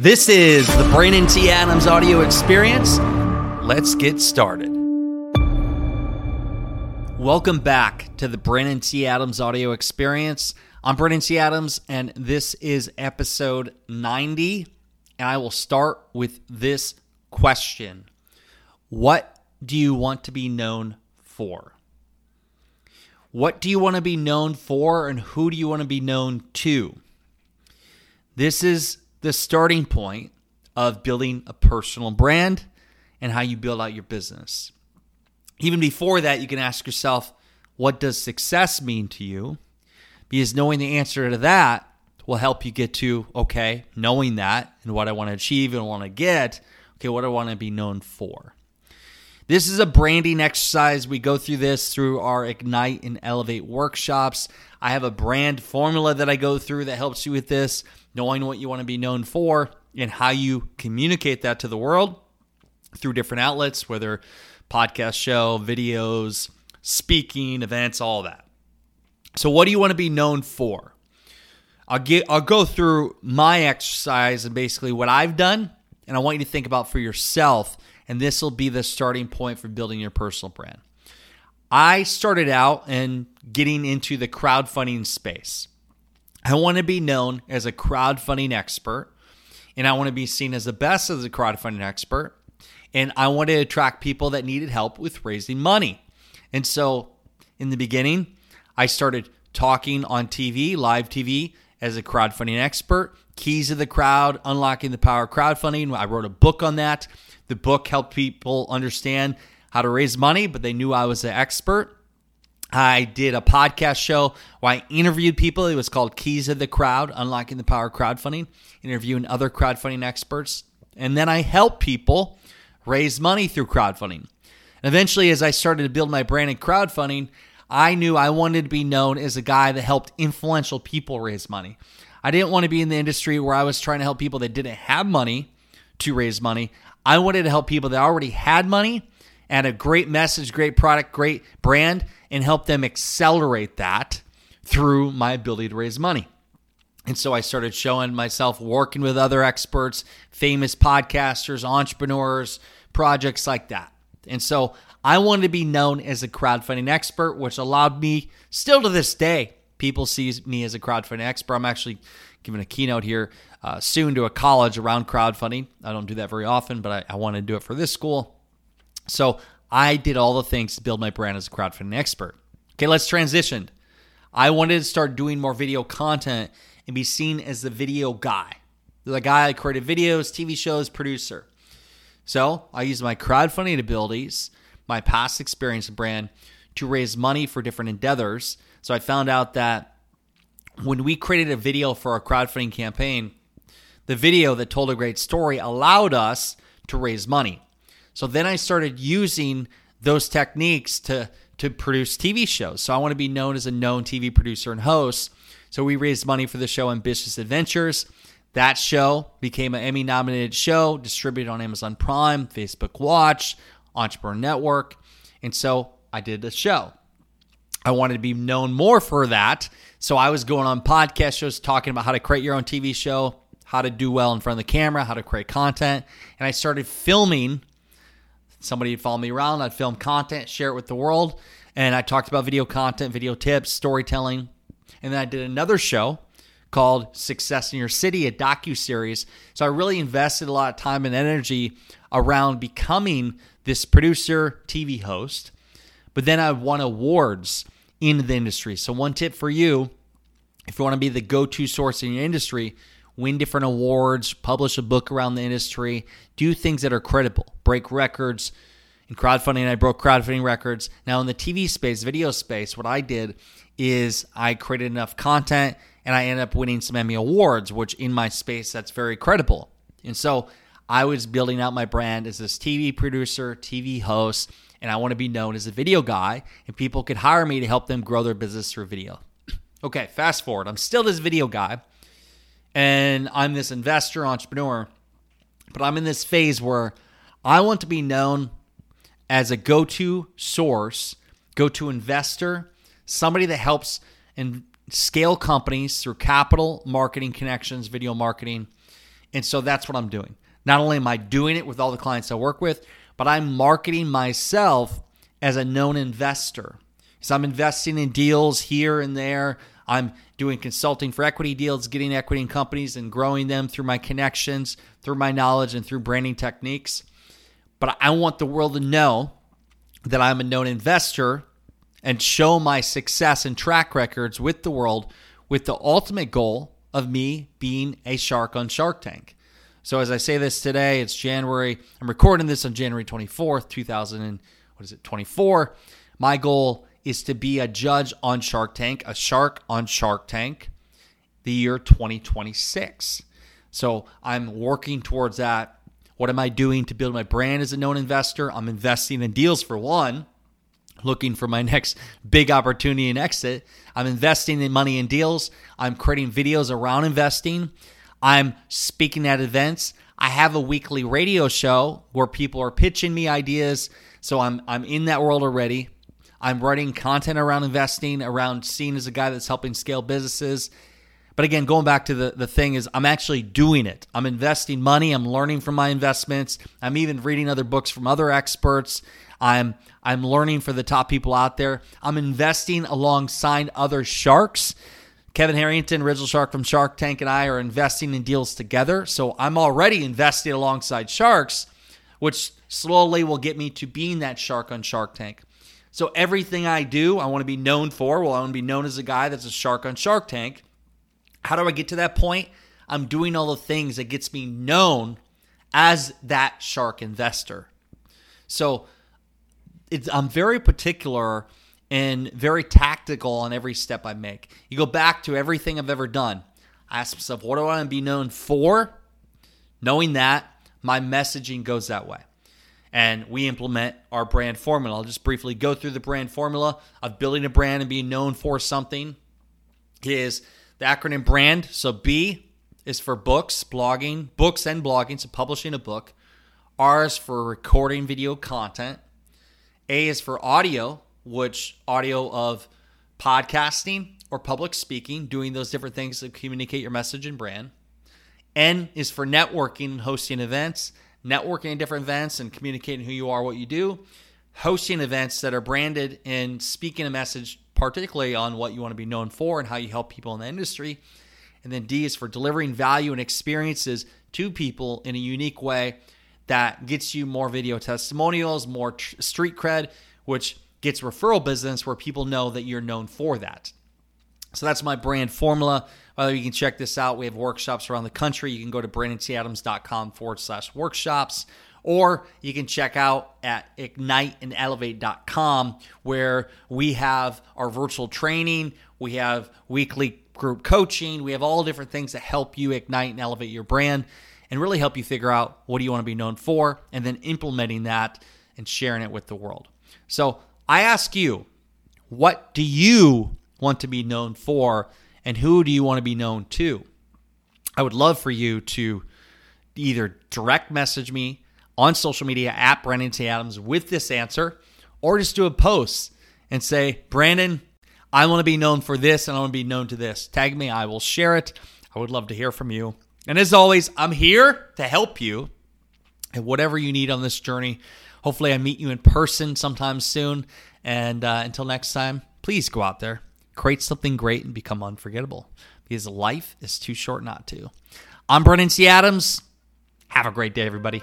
This is the Brandon T. Adams audio experience. Let's get started. Welcome back to the Brandon T. Adams audio experience. I'm Brandon T. Adams, and this is episode 90. And I will start with this question What do you want to be known for? What do you want to be known for, and who do you want to be known to? This is the starting point of building a personal brand and how you build out your business. Even before that, you can ask yourself, what does success mean to you? Because knowing the answer to that will help you get to, okay, knowing that and what I want to achieve and want to get, okay, what I want to be known for? This is a branding exercise. We go through this through our Ignite and Elevate workshops. I have a brand formula that I go through that helps you with this, knowing what you want to be known for and how you communicate that to the world through different outlets, whether podcast show, videos, speaking, events, all that. So what do you want to be known for? I'll get I'll go through my exercise and basically what I've done and I want you to think about for yourself and this will be the starting point for building your personal brand. I started out and getting into the crowdfunding space. I want to be known as a crowdfunding expert, and I want to be seen as the best as a crowdfunding expert. And I want to attract people that needed help with raising money. And so in the beginning, I started talking on TV, live TV, as a crowdfunding expert. Keys of the crowd, unlocking the power of crowdfunding. I wrote a book on that. The book helped people understand how to raise money, but they knew I was an expert. I did a podcast show where I interviewed people. It was called Keys of the Crowd Unlocking the Power of Crowdfunding, interviewing other crowdfunding experts. And then I help people raise money through crowdfunding. Eventually, as I started to build my brand in crowdfunding, I knew I wanted to be known as a guy that helped influential people raise money. I didn't want to be in the industry where I was trying to help people that didn't have money to raise money. I wanted to help people that already had money and a great message, great product, great brand, and help them accelerate that through my ability to raise money. And so I started showing myself working with other experts, famous podcasters, entrepreneurs, projects like that. And so I wanted to be known as a crowdfunding expert, which allowed me, still to this day, people see me as a crowdfunding expert. I'm actually giving a keynote here uh, soon to a college around crowdfunding. I don't do that very often, but I, I want to do it for this school. So I did all the things to build my brand as a crowdfunding expert. Okay, let's transition. I wanted to start doing more video content and be seen as the video guy, the guy that created videos, TV shows, producer. So I used my crowdfunding abilities, my past experience and brand to raise money for different endeavors. So I found out that when we created a video for our crowdfunding campaign, the video that told a great story allowed us to raise money. So then I started using those techniques to to produce TV shows. So I want to be known as a known TV producer and host. So we raised money for the show Ambitious Adventures. That show became an Emmy nominated show, distributed on Amazon Prime, Facebook Watch, Entrepreneur Network. And so I did the show. I wanted to be known more for that. So I was going on podcast shows talking about how to create your own TV show, how to do well in front of the camera, how to create content. And I started filming. Somebody would follow me around. I'd film content, share it with the world. And I talked about video content, video tips, storytelling. And then I did another show called Success in Your City, a docu series. So I really invested a lot of time and energy around becoming this producer, TV host. But then I won awards in the industry. So one tip for you, if you want to be the go-to source in your industry, win different awards, publish a book around the industry, do things that are credible, break records. In crowdfunding, I broke crowdfunding records. Now, in the TV space, video space, what I did is I created enough content and I ended up winning some Emmy Awards, which in my space, that's very credible. And so I was building out my brand as this TV producer, TV host, and I want to be known as a video guy, and people could hire me to help them grow their business through video. okay, fast forward. I'm still this video guy, and I'm this investor, entrepreneur, but I'm in this phase where I want to be known as a go to source, go to investor, somebody that helps and scale companies through capital, marketing connections, video marketing, And so that's what I'm doing. Not only am I doing it with all the clients I work with, but I'm marketing myself as a known investor. So I'm investing in deals here and there. I'm doing consulting for equity deals, getting equity in companies and growing them through my connections, through my knowledge, and through branding techniques. But I want the world to know that I'm a known investor and show my success and track records with the world with the ultimate goal of me being a shark on Shark Tank. So as I say this today, it's January. I'm recording this on January 24th, 2000 and what is it, 24. My goal is to be a judge on Shark Tank, a shark on Shark Tank, the year 2026. So I'm working towards that. What am I doing to build my brand as a known investor? I'm investing in deals for one, looking for my next big opportunity and exit. I'm investing in money in deals. I'm creating videos around investing. I'm speaking at events. I have a weekly radio show where people are pitching me ideas. So I'm I'm in that world already. I'm writing content around investing, around seen as a guy that's helping scale businesses. But again, going back to the, the thing is I'm actually doing it. I'm investing money, I'm learning from my investments. I'm even reading other books from other experts. I'm I'm learning for the top people out there. I'm investing alongside other sharks Kevin Harrington, original shark from Shark Tank, and I are investing in deals together. So I'm already investing alongside sharks, which slowly will get me to being that shark on Shark Tank. So everything I do, I want to be known for. Well, I want to be known as a guy that's a shark on Shark Tank. How do I get to that point? I'm doing all the things that gets me known as that shark investor. So I'm very particular and very tactical on every step I make. You go back to everything I've ever done. I ask myself, what do I want to be known for? Knowing that, my messaging goes that way. And we implement our brand formula. I'll just briefly go through the brand formula of building a brand and being known for something. Is the acronym BRAND. So B is for books, blogging, books and blogging, so publishing a book. R is for recording video content. A is for audio, which audio of podcasting or public speaking, doing those different things to communicate your message and brand. N is for networking and hosting events, networking at different events and communicating who you are, what you do, hosting events that are branded and speaking a message, particularly on what you want to be known for and how you help people in the industry. And then D is for delivering value and experiences to people in a unique way that gets you more video testimonials, more tr- street cred, which gets referral business where people know that you're known for that. So that's my brand formula. By the way, you can check this out. We have workshops around the country. You can go to brandonTadams.com forward slash workshops, or you can check out at igniteandelevate.com where we have our virtual training, we have weekly group coaching, we have all different things that help you ignite and elevate your brand and really help you figure out what do you want to be known for and then implementing that and sharing it with the world. So I ask you, what do you want to be known for, and who do you want to be known to? I would love for you to either direct message me on social media at Brandon T. Adams with this answer, or just do a post and say, Brandon, I want to be known for this and I want to be known to this. Tag me, I will share it. I would love to hear from you. And as always, I'm here to help you and whatever you need on this journey. Hopefully, I meet you in person sometime soon. And uh, until next time, please go out there, create something great, and become unforgettable because life is too short not to. I'm Brandon T. Adams. Have a great day, everybody.